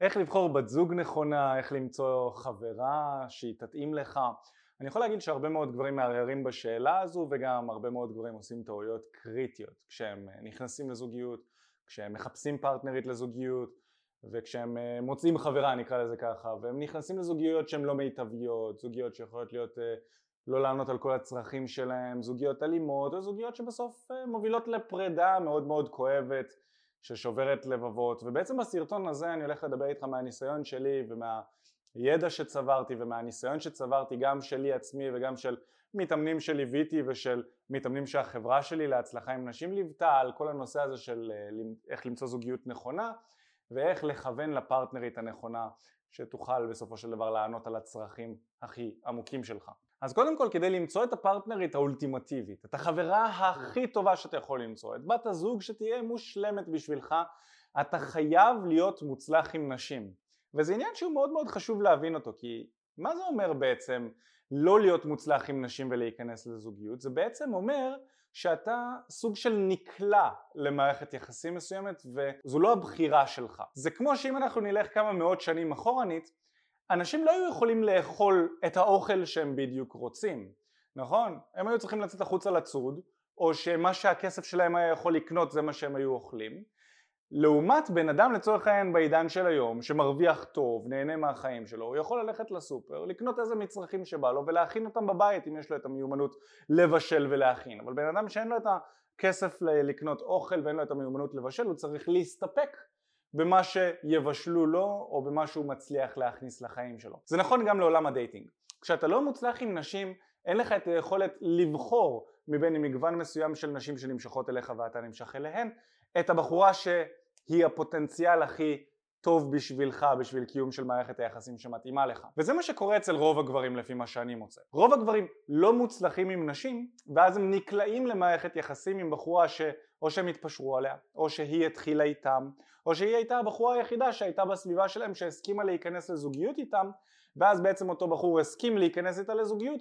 איך לבחור בת זוג נכונה, איך למצוא חברה שהיא תתאים לך. אני יכול להגיד שהרבה מאוד גברים מערערים בשאלה הזו וגם הרבה מאוד גברים עושים טעויות קריטיות כשהם נכנסים לזוגיות, כשהם מחפשים פרטנרית לזוגיות וכשהם אה, מוצאים חברה נקרא לזה ככה והם נכנסים לזוגיות שהן לא מיטביות, זוגיות שיכולות להיות אה, לא לענות על כל הצרכים שלהם, זוגיות אלימות או זוגיות שבסוף אה, מובילות לפרידה מאוד מאוד כואבת ששוברת לבבות ובעצם בסרטון הזה אני הולך לדבר איתך מהניסיון שלי ומהידע שצברתי ומהניסיון שצברתי גם שלי עצמי וגם של מתאמנים שליוויתי ושל מתאמנים שהחברה שלי להצלחה עם נשים ליוותה על כל הנושא הזה של אה, איך למצוא זוגיות נכונה ואיך לכוון לפרטנרית הנכונה שתוכל בסופו של דבר לענות על הצרכים הכי עמוקים שלך. אז קודם כל כדי למצוא את הפרטנרית האולטימטיבית, את החברה הכי טובה שאתה יכול למצוא, את בת הזוג שתהיה מושלמת בשבילך, אתה חייב להיות מוצלח עם נשים. וזה עניין שהוא מאוד מאוד חשוב להבין אותו, כי מה זה אומר בעצם לא להיות מוצלח עם נשים ולהיכנס לזוגיות? זה בעצם אומר שאתה סוג של נקלע למערכת יחסים מסוימת וזו לא הבחירה שלך. זה כמו שאם אנחנו נלך כמה מאות שנים אחורנית אנשים לא היו יכולים לאכול את האוכל שהם בדיוק רוצים, נכון? הם היו צריכים לצאת החוצה לצוד, או שמה שהכסף שלהם היה יכול לקנות זה מה שהם היו אוכלים. לעומת בן אדם לצורך העניין בעידן של היום, שמרוויח טוב, נהנה מהחיים שלו, הוא יכול ללכת לסופר, לקנות איזה מצרכים שבא לו ולהכין אותם בבית אם יש לו את המיומנות לבשל ולהכין. אבל בן אדם שאין לו את הכסף לקנות אוכל ואין לו את המיומנות לבשל, הוא צריך להסתפק במה שיבשלו לו או במה שהוא מצליח להכניס לחיים שלו. זה נכון גם לעולם ה dating. כשאתה לא מוצלח עם נשים אין לך את היכולת לבחור מבין מגוון מסוים של נשים שנמשכות אליך ואתה נמשך אליהן את הבחורה שהיא הפוטנציאל הכי טוב בשבילך בשביל קיום של מערכת היחסים שמתאימה לך וזה מה שקורה אצל רוב הגברים לפי מה שאני מוצא רוב הגברים לא מוצלחים עם נשים ואז הם נקלעים למערכת יחסים עם בחורה ש... או שהם התפשרו עליה, או שהיא התחילה איתם, או שהיא הייתה הבחורה היחידה שהייתה בסביבה שלהם שהסכימה להיכנס לזוגיות איתם, ואז בעצם אותו בחור הסכים להיכנס איתה לזוגיות,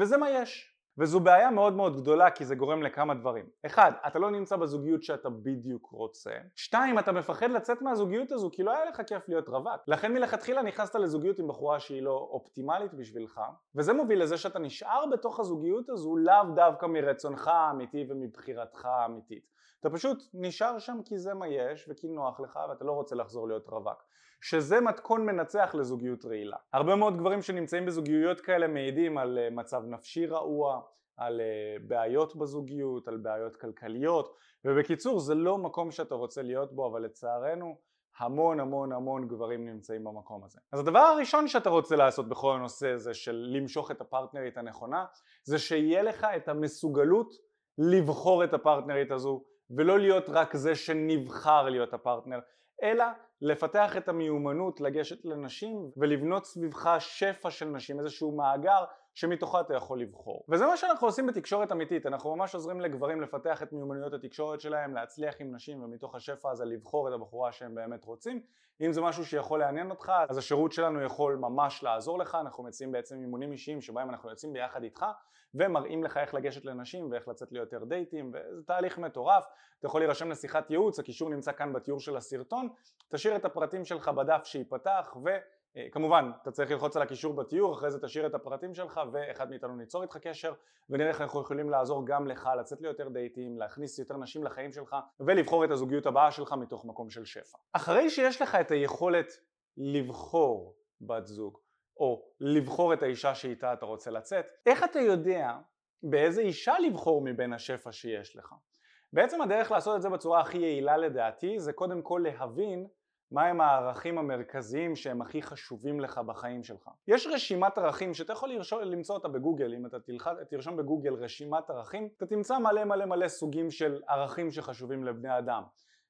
וזה מה יש. וזו בעיה מאוד מאוד גדולה כי זה גורם לכמה דברים. אחד, אתה לא נמצא בזוגיות שאתה בדיוק רוצה. שתיים, אתה מפחד לצאת מהזוגיות הזו כי לא היה לך כיף להיות רווק. לכן מלכתחילה נכנסת לזוגיות עם בחורה שהיא לא אופטימלית בשבילך, וזה מוביל לזה שאתה נשאר בתוך הזוגיות הזו לאו דווקא מרצונך האמיתי ומבחירתך האמיתית. אתה פשוט נשאר שם כי זה מה יש וכי נוח לך ואתה לא רוצה לחזור להיות רווק שזה מתכון מנצח לזוגיות רעילה. הרבה מאוד גברים שנמצאים בזוגיות כאלה מעידים על אה, מצב נפשי רעוע, על אה, בעיות בזוגיות, על בעיות כלכליות ובקיצור זה לא מקום שאתה רוצה להיות בו אבל לצערנו המון המון המון גברים נמצאים במקום הזה. אז הדבר הראשון שאתה רוצה לעשות בכל הנושא הזה של למשוך את הפרטנרית הנכונה זה שיהיה לך את המסוגלות לבחור את הפרטנרית הזו ולא להיות רק זה שנבחר להיות הפרטנר, אלא לפתח את המיומנות לגשת לנשים ולבנות סביבך שפע של נשים, איזשהו מאגר שמתוכה אתה יכול לבחור. וזה מה שאנחנו עושים בתקשורת אמיתית, אנחנו ממש עוזרים לגברים לפתח את מיומנויות התקשורת שלהם, להצליח עם נשים ומתוך השפע הזה לבחור את הבחורה שהם באמת רוצים. אם זה משהו שיכול לעניין אותך, אז השירות שלנו יכול ממש לעזור לך, אנחנו מציעים בעצם אימונים אישיים שבהם אנחנו יוצאים ביחד איתך ומראים לך איך לגשת לנשים ואיך לצאת ליותר דייטים וזה תהליך מטורף, אתה יכול להירשם לשיחת ייעוץ, הקישור נמצא כאן בתיאור של הסרטון, תשאיר את הפרטים שלך בדף שייפתח ו... אה, כמובן אתה צריך ללחוץ על הקישור בתיאור אחרי זה תשאיר את הפרטים שלך ואחד מאיתנו ניצור איתך קשר ונראה איך אנחנו יכולים לעזור גם לך לצאת ליותר דייטים להכניס יותר נשים לחיים שלך ולבחור את הזוגיות הבאה שלך מתוך מקום של שפע. אחרי שיש לך את היכולת לבחור בת זוג או לבחור את האישה שאיתה אתה רוצה לצאת איך אתה יודע באיזה אישה לבחור מבין השפע שיש לך? בעצם הדרך לעשות את זה בצורה הכי יעילה לדעתי זה קודם כל להבין מהם הערכים המרכזיים שהם הכי חשובים לך בחיים שלך. יש רשימת ערכים שאתה יכול לרשום, למצוא אותה בגוגל, אם אתה תלח, תרשום בגוגל רשימת ערכים, אתה תמצא מלא מלא מלא סוגים של ערכים שחשובים לבני אדם.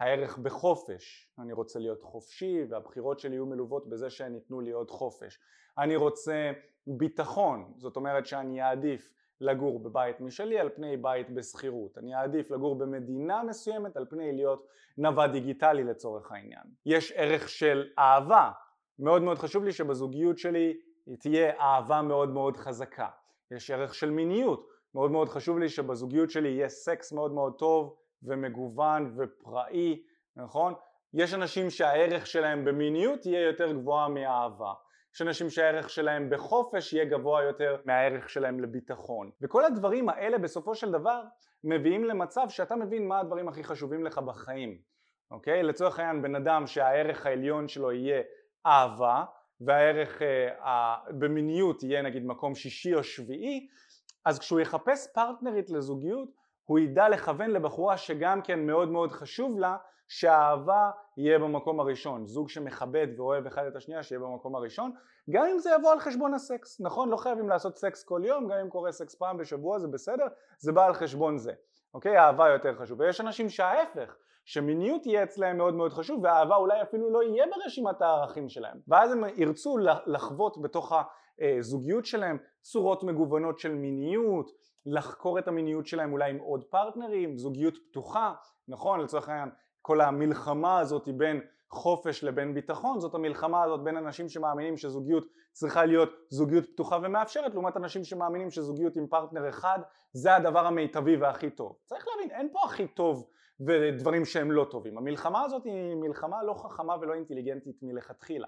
הערך בחופש, אני רוצה להיות חופשי והבחירות שלי יהיו מלוות בזה שהן ייתנו לי עוד חופש. אני רוצה ביטחון, זאת אומרת שאני אעדיף לגור בבית משלי על פני בית בשכירות. אני אעדיף לגור במדינה מסוימת על פני להיות נווד דיגיטלי לצורך העניין. יש ערך של אהבה. מאוד מאוד חשוב לי שבזוגיות שלי תהיה אהבה מאוד מאוד חזקה. יש ערך של מיניות. מאוד מאוד חשוב לי שבזוגיות שלי יהיה סקס מאוד מאוד טוב ומגוון ופראי, נכון? יש אנשים שהערך שלהם במיניות יהיה יותר גבוה מאהבה יש אנשים שהערך שלהם בחופש יהיה גבוה יותר מהערך שלהם לביטחון וכל הדברים האלה בסופו של דבר מביאים למצב שאתה מבין מה הדברים הכי חשובים לך בחיים אוקיי? לצורך העניין בן אדם שהערך העליון שלו יהיה אהבה והערך אה, במיניות יהיה נגיד מקום שישי או שביעי אז כשהוא יחפש פרטנרית לזוגיות הוא ידע לכוון לבחורה שגם כן מאוד מאוד חשוב לה שהאהבה יהיה במקום הראשון, זוג שמכבד ואוהב אחד את השנייה שיהיה במקום הראשון, גם אם זה יבוא על חשבון הסקס, נכון? לא חייבים לעשות סקס כל יום, גם אם קורה סקס פעם בשבוע זה בסדר, זה בא על חשבון זה, אוקיי? אהבה יותר חשוב, ויש אנשים שההפך, שמיניות יהיה אצלהם מאוד מאוד חשוב והאהבה אולי אפילו לא יהיה ברשימת הערכים שלהם. ואז הם ירצו לחוות בתוך הזוגיות שלהם צורות מגוונות של מיניות לחקור את המיניות שלהם אולי עם עוד פרטנרים, זוגיות פתוחה, נכון? לצורך העניין כל המלחמה הזאת בין חופש לבין ביטחון זאת המלחמה הזאת בין אנשים שמאמינים שזוגיות צריכה להיות זוגיות פתוחה ומאפשרת לעומת אנשים שמאמינים שזוגיות עם פרטנר אחד זה הדבר המיטבי והכי טוב. צריך להבין אין פה הכי טוב ודברים שהם לא טובים. המלחמה הזאת היא מלחמה לא חכמה ולא אינטליגנטית מלכתחילה.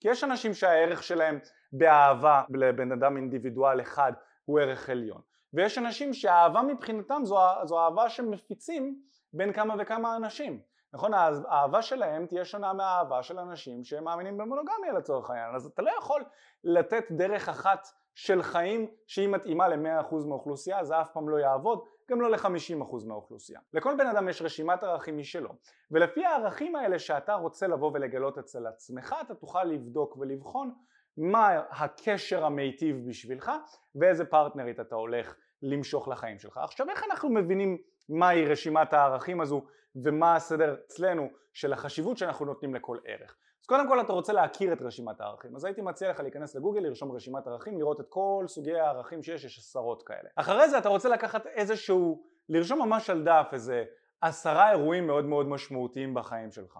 כי יש אנשים שהערך שלהם באהבה לבן אדם אינדיבידואל אחד הוא ערך עליון. ויש אנשים שהאהבה מבחינתם זו, זו אהבה שמפיצים בין כמה וכמה אנשים נכון? האהבה שלהם תהיה שונה מהאהבה של אנשים שהם מאמינים במונוגמיה לצורך העניין. אז אתה לא יכול לתת דרך אחת של חיים שהיא מתאימה ל-100% מהאוכלוסייה זה אף פעם לא יעבוד גם לא ל-50% מהאוכלוסייה. לכל בן אדם יש רשימת ערכים משלו ולפי הערכים האלה שאתה רוצה לבוא ולגלות אצל עצמך אתה תוכל לבדוק ולבחון מה הקשר המיטיב בשבילך ואיזה פרטנרית אתה הולך למשוך לחיים שלך. עכשיו איך אנחנו מבינים מהי רשימת הערכים הזו ומה הסדר אצלנו של החשיבות שאנחנו נותנים לכל ערך. אז קודם כל אתה רוצה להכיר את רשימת הערכים, אז הייתי מציע לך להיכנס לגוגל, לרשום רשימת ערכים, לראות את כל סוגי הערכים שיש, יש עשרות כאלה. אחרי זה אתה רוצה לקחת איזשהו, לרשום ממש על דף איזה עשרה אירועים מאוד מאוד משמעותיים בחיים שלך.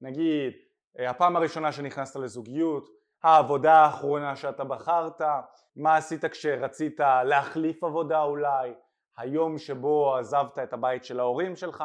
נגיד, אה, הפעם הראשונה שנכנסת לזוגיות, העבודה האחרונה שאתה בחרת, מה עשית כשרצית להחליף עבודה אולי, היום שבו עזבת את הבית של ההורים שלך,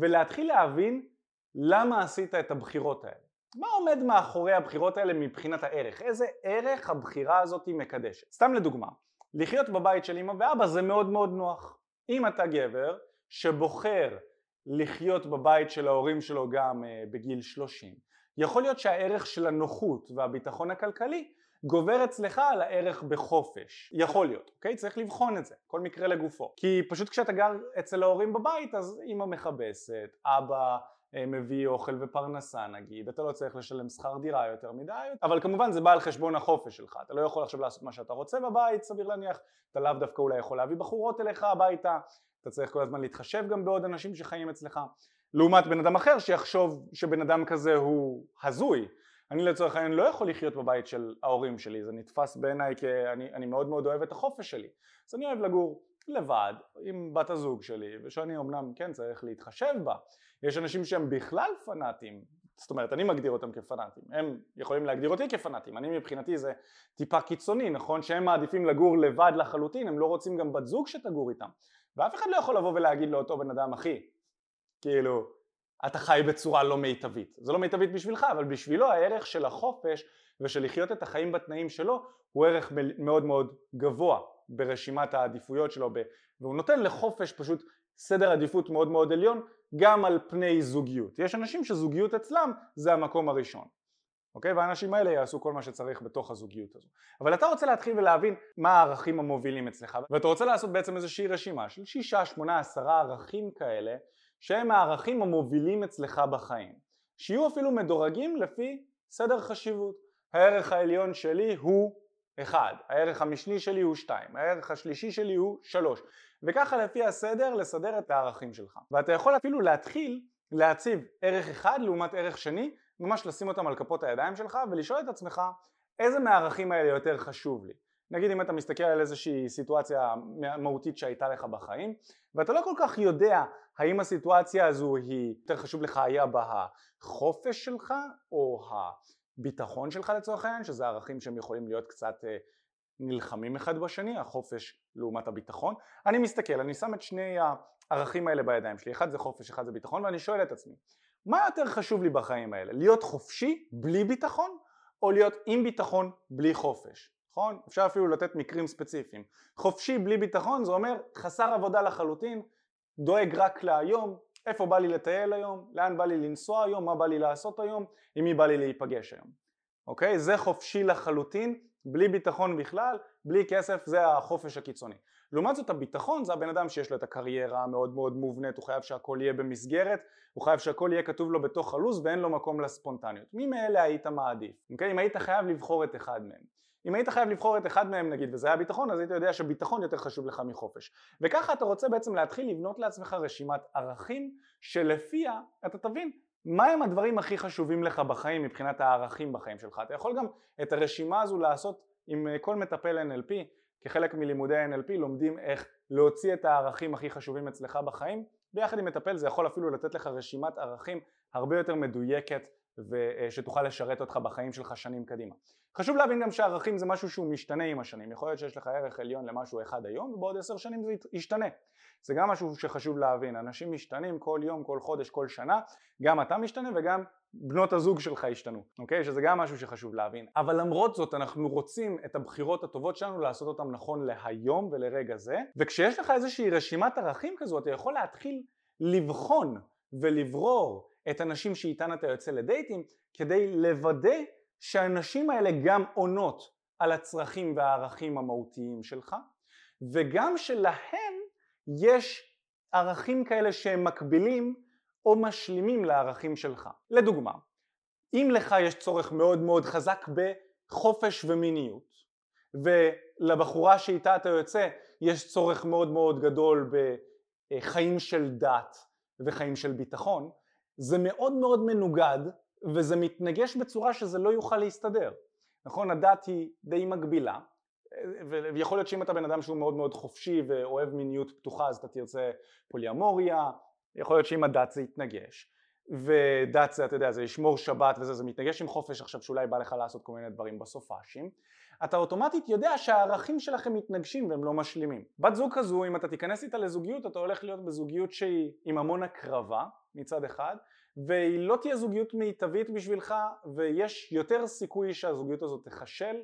ולהתחיל להבין למה עשית את הבחירות האלה. מה עומד מאחורי הבחירות האלה מבחינת הערך? איזה ערך הבחירה הזאת מקדשת? סתם לדוגמה, לחיות בבית של אמא ואבא זה מאוד מאוד נוח. אם אתה גבר שבוחר לחיות בבית של ההורים שלו גם uh, בגיל 30, יכול להיות שהערך של הנוחות והביטחון הכלכלי גובר אצלך על הערך בחופש. יכול להיות, אוקיי? צריך לבחון את זה, כל מקרה לגופו. כי פשוט כשאתה גר אצל ההורים בבית אז אמא מכבסת, אבא אה, מביא אוכל ופרנסה נגיד, אתה לא צריך לשלם שכר דירה יותר מדי, אבל כמובן זה בא על חשבון החופש שלך, אתה לא יכול עכשיו לעשות מה שאתה רוצה בבית, סביר להניח, אתה לאו דווקא אולי יכול להביא בחורות אליך הביתה, אתה צריך כל הזמן להתחשב גם בעוד אנשים שחיים אצלך, לעומת בן אדם אחר שיחשוב שבן אדם כזה הוא הזוי אני לצורך העניין לא יכול לחיות בבית של ההורים שלי, זה נתפס בעיניי כי אני, אני מאוד מאוד אוהב את החופש שלי, אז אני אוהב לגור לבד עם בת הזוג שלי, ושאני אמנם כן צריך להתחשב בה, יש אנשים שהם בכלל פנאטים, זאת אומרת אני מגדיר אותם כפנאטים, הם יכולים להגדיר אותי כפנאטים, אני מבחינתי זה טיפה קיצוני, נכון? שהם מעדיפים לגור לבד לחלוטין, הם לא רוצים גם בת זוג שתגור איתם, ואף אחד לא יכול לבוא ולהגיד לאותו בן אדם אחי, כאילו אתה חי בצורה לא מיטבית. זה לא מיטבית בשבילך, אבל בשבילו הערך של החופש ושל לחיות את החיים בתנאים שלו הוא ערך מאוד מאוד גבוה ברשימת העדיפויות שלו והוא נותן לחופש פשוט סדר עדיפות מאוד מאוד עליון גם על פני זוגיות. יש אנשים שזוגיות אצלם זה המקום הראשון. אוקיי? והאנשים האלה יעשו כל מה שצריך בתוך הזוגיות הזו. אבל אתה רוצה להתחיל ולהבין מה הערכים המובילים אצלך ואתה רוצה לעשות בעצם איזושהי רשימה של שישה, שמונה, עשרה ערכים כאלה שהם הערכים המובילים אצלך בחיים שיהיו אפילו מדורגים לפי סדר חשיבות. הערך העליון שלי הוא 1, הערך המשני שלי הוא 2, הערך השלישי שלי הוא 3 וככה לפי הסדר לסדר את הערכים שלך. ואתה יכול אפילו להתחיל להציב ערך אחד לעומת ערך שני ממש לשים אותם על כפות הידיים שלך ולשאול את עצמך איזה מהערכים האלה יותר חשוב לי נגיד אם אתה מסתכל על איזושהי סיטואציה מהותית שהייתה לך בחיים ואתה לא כל כך יודע האם הסיטואציה הזו היא יותר חשוב לך היה בה החופש שלך או הביטחון שלך לצורך העניין שזה ערכים שהם יכולים להיות קצת אה, נלחמים אחד בשני החופש לעומת הביטחון אני מסתכל אני שם את שני הערכים האלה בידיים שלי אחד זה חופש אחד זה ביטחון ואני שואל את עצמי מה יותר חשוב לי בחיים האלה? להיות חופשי בלי ביטחון או להיות עם ביטחון בלי חופש? נכון? אפשר אפילו לתת מקרים ספציפיים. חופשי בלי ביטחון זה אומר חסר עבודה לחלוטין, דואג רק להיום, איפה בא לי לטייל היום, לאן בא לי לנסוע היום, מה בא לי לעשות היום, עם מי בא לי להיפגש היום. אוקיי? זה חופשי לחלוטין, בלי ביטחון בכלל, בלי כסף, זה החופש הקיצוני. לעומת זאת הביטחון זה הבן אדם שיש לו את הקריירה המאוד מאוד מובנית, הוא חייב שהכל יהיה במסגרת, הוא חייב שהכל יהיה כתוב לו בתוך הלו"ז ואין לו מקום לספונטניות. מי מאלה היית מעדיף? אוקיי? אם היית חייב לבחור את אחד מהם. אם היית חייב לבחור את אחד מהם נגיד וזה היה ביטחון אז היית יודע שביטחון יותר חשוב לך מחופש. וככה אתה רוצה בעצם להתחיל לבנות לעצמך רשימת ערכים שלפיה אתה תבין מהם הדברים הכי חשובים לך בחיים מבחינת הערכים בחיים שלך. אתה יכול גם את הרשימה הזו לעשות עם אה, כל מטפל NLP כחלק מלימודי NLP לומדים איך להוציא את הערכים הכי חשובים אצלך בחיים. ביחד עם מטפל זה יכול אפילו לתת לך רשימת ערכים הרבה יותר מדויקת ושתוכל לשרת אותך בחיים שלך שנים קדימה. חשוב להבין גם שערכים זה משהו שהוא משתנה עם השנים, יכול להיות שיש לך ערך עליון למשהו אחד היום ובעוד עשר שנים זה ישתנה. זה גם משהו שחשוב להבין, אנשים משתנים כל יום, כל חודש, כל שנה, גם אתה משתנה וגם בנות הזוג שלך השתנו, אוקיי? שזה גם משהו שחשוב להבין. אבל למרות זאת אנחנו רוצים את הבחירות הטובות שלנו לעשות אותן נכון להיום ולרגע זה, וכשיש לך איזושהי רשימת ערכים כזו אתה יכול להתחיל לבחון ולברור את הנשים שאיתן אתה יוצא לדייטים כדי לוודא שהנשים האלה גם עונות על הצרכים והערכים המהותיים שלך וגם שלהם יש ערכים כאלה שהם מקבילים או משלימים לערכים שלך. לדוגמה, אם לך יש צורך מאוד מאוד חזק בחופש ומיניות ולבחורה שאיתה אתה יוצא יש צורך מאוד מאוד גדול בחיים של דת וחיים של ביטחון זה מאוד מאוד מנוגד וזה מתנגש בצורה שזה לא יוכל להסתדר. נכון? הדת היא די מגבילה ויכול להיות שאם אתה בן אדם שהוא מאוד מאוד חופשי ואוהב מיניות פתוחה אז אתה תרצה פוליאמוריה, יכול להיות שאם הדת זה יתנגש ודת זה אתה יודע זה לשמור שבת וזה זה מתנגש עם חופש עכשיו שאולי בא לך לעשות כל מיני דברים בסופאשים אתה אוטומטית יודע שהערכים שלכם מתנגשים והם לא משלימים. בת זוג כזו אם אתה תיכנס איתה לזוגיות אתה הולך להיות בזוגיות שהיא עם המון הקרבה מצד אחד והיא לא תהיה זוגיות מיטבית בשבילך ויש יותר סיכוי שהזוגיות הזאת תכשל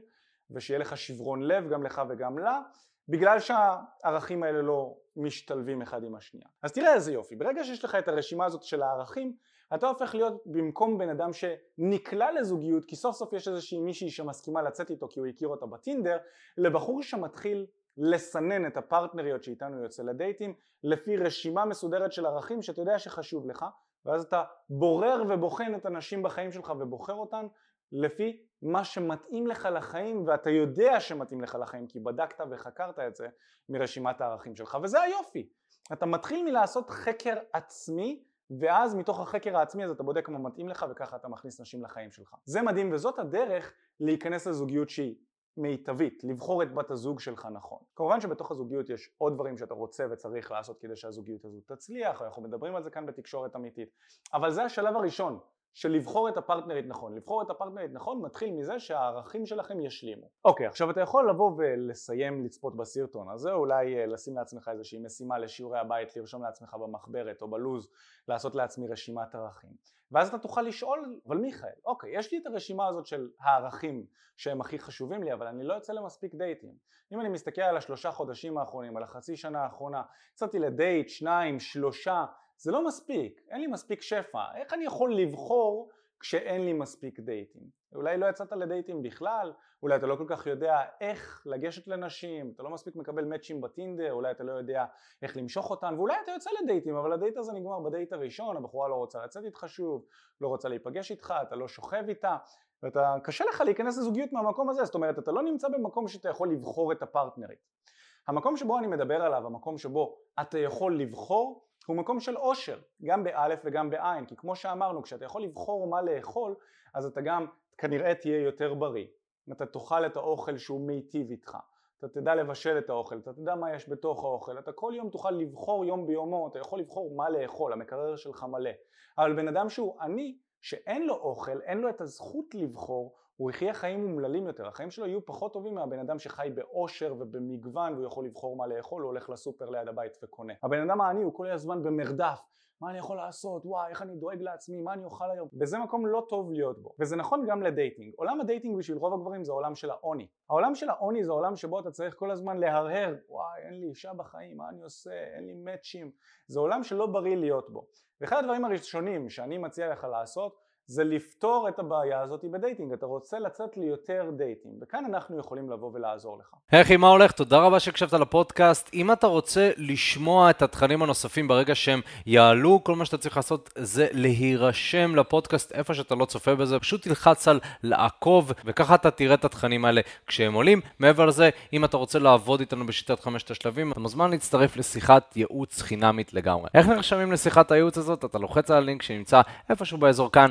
ושיהיה לך שברון לב גם לך וגם לה בגלל שהערכים האלה לא משתלבים אחד עם השנייה. אז תראה איזה יופי, ברגע שיש לך את הרשימה הזאת של הערכים אתה הופך להיות במקום בן אדם שנקלע לזוגיות כי סוף סוף יש איזושהי מישהי שמסכימה לצאת איתו כי הוא הכיר אותה בטינדר לבחור שמתחיל לסנן את הפרטנריות שאיתנו יוצא לדייטים לפי רשימה מסודרת של ערכים שאתה יודע שחשוב לך ואז אתה בורר ובוחן את הנשים בחיים שלך ובוחר אותן לפי מה שמתאים לך לחיים ואתה יודע שמתאים לך לחיים כי בדקת וחקרת את זה מרשימת הערכים שלך וזה היופי. אתה מתחיל מלעשות חקר עצמי ואז מתוך החקר העצמי הזה אתה בודק מה מתאים לך וככה אתה מכניס נשים לחיים שלך. זה מדהים וזאת הדרך להיכנס לזוגיות שהיא מיטבית, לבחור את בת הזוג שלך נכון. כמובן שבתוך הזוגיות יש עוד דברים שאתה רוצה וצריך לעשות כדי שהזוגיות הזו תצליח, אנחנו מדברים על זה כאן בתקשורת אמיתית, אבל זה השלב הראשון של לבחור את הפרטנרית נכון. לבחור את הפרטנרית נכון מתחיל מזה שהערכים שלכם ישלימו. אוקיי, עכשיו אתה יכול לבוא ולסיים לצפות בסרטון הזה, אולי אה, לשים לעצמך איזושהי משימה לשיעורי הבית, לרשום לעצמך במחברת או בלוז, לעשות לעצמי רשימת ערכים. ואז אתה תוכל לשאול, אבל מיכאל, אוקיי, יש לי את הרשימה הזאת של הערכים שהם הכי חשובים לי, אבל אני לא יוצא למספיק דייטים. אם אני מסתכל על השלושה חודשים האחרונים, על החצי שנה האחרונה, יצאתי לדייט, שניים, שלושה, זה לא מספיק, אין לי מספיק שפע, איך אני יכול לבחור כשאין לי מספיק דייטים? אולי לא יצאת לדייטים בכלל, אולי אתה לא כל כך יודע איך לגשת לנשים, אתה לא מספיק מקבל מאצ'ים בטינדר, אולי אתה לא יודע איך למשוך אותן, ואולי אתה יוצא לדייטים, אבל הדייט הזה נגמר בדייט הראשון, הבחורה לא רוצה לצאת איתך שוב, לא רוצה להיפגש איתך, אתה לא שוכב איתה, ואתה, קשה לך להיכנס לזוגיות מהמקום הזה, זאת אומרת אתה לא נמצא במקום שאתה יכול לבחור את הפרטנרית. המקום שבו אני מדבר עליו, המקום שבו אתה יכול לבחור, הוא מקום של עושר, גם באלף וגם בעין, כי כמו שאמרנו, כשאתה יכול לבחור מה לאכול, אז אתה גם כנראה תהיה יותר בריא. אתה תאכל את האוכל שהוא מיטיב איתך, אתה תדע לבשל את האוכל, אתה תדע מה יש בתוך האוכל, אתה כל יום תוכל לבחור יום ביומו, אתה יכול לבחור מה לאכול, המקרר שלך מלא. אבל בן אדם שהוא עני, שאין לו אוכל, אין לו את הזכות לבחור, הוא יחיה חיים אומללים יותר, החיים שלו יהיו פחות טובים מהבן אדם שחי באושר ובמגוון והוא יכול לבחור מה לאכול, הוא הולך לסופר ליד הבית וקונה. הבן אדם העני הוא כל הזמן במרדף מה אני יכול לעשות, וואי איך אני דואג לעצמי, מה אני אוכל היום, וזה מקום לא טוב להיות בו, וזה נכון גם ל dating, עולם ה dating בשביל רוב הגברים זה העולם של העוני, העולם של העוני זה העולם שבו אתה צריך כל הזמן להרהר, וואי אין לי אישה בחיים, מה אני עושה, אין לי מאצ'ים, זה עולם שלא בריא להיות בו, ואחד הדברים הראשונים שאני מציע לך לעשות זה לפתור את הבעיה הזאת ב dating, אתה רוצה לצאת ליותר dating, וכאן אנחנו יכולים לבוא ולעזור לך. אחי, מה הולך? תודה רבה שהקשבת לפודקאסט. אם אתה רוצה לשמוע את התכנים הנוספים ברגע שהם יעלו, כל מה שאתה צריך לעשות זה להירשם לפודקאסט איפה שאתה לא צופה בזה, פשוט תלחץ על לעקוב, וככה אתה תראה את התכנים האלה כשהם עולים. מעבר לזה, אם אתה רוצה לעבוד איתנו בשיטת חמשת השלבים, אתה מוזמן להצטרף לשיחת ייעוץ חינמית לגמרי. איך נרשמים לשיחת הייעוץ הזאת? אתה לוחץ על הלינק שנמצא איפשהו באזור כאן.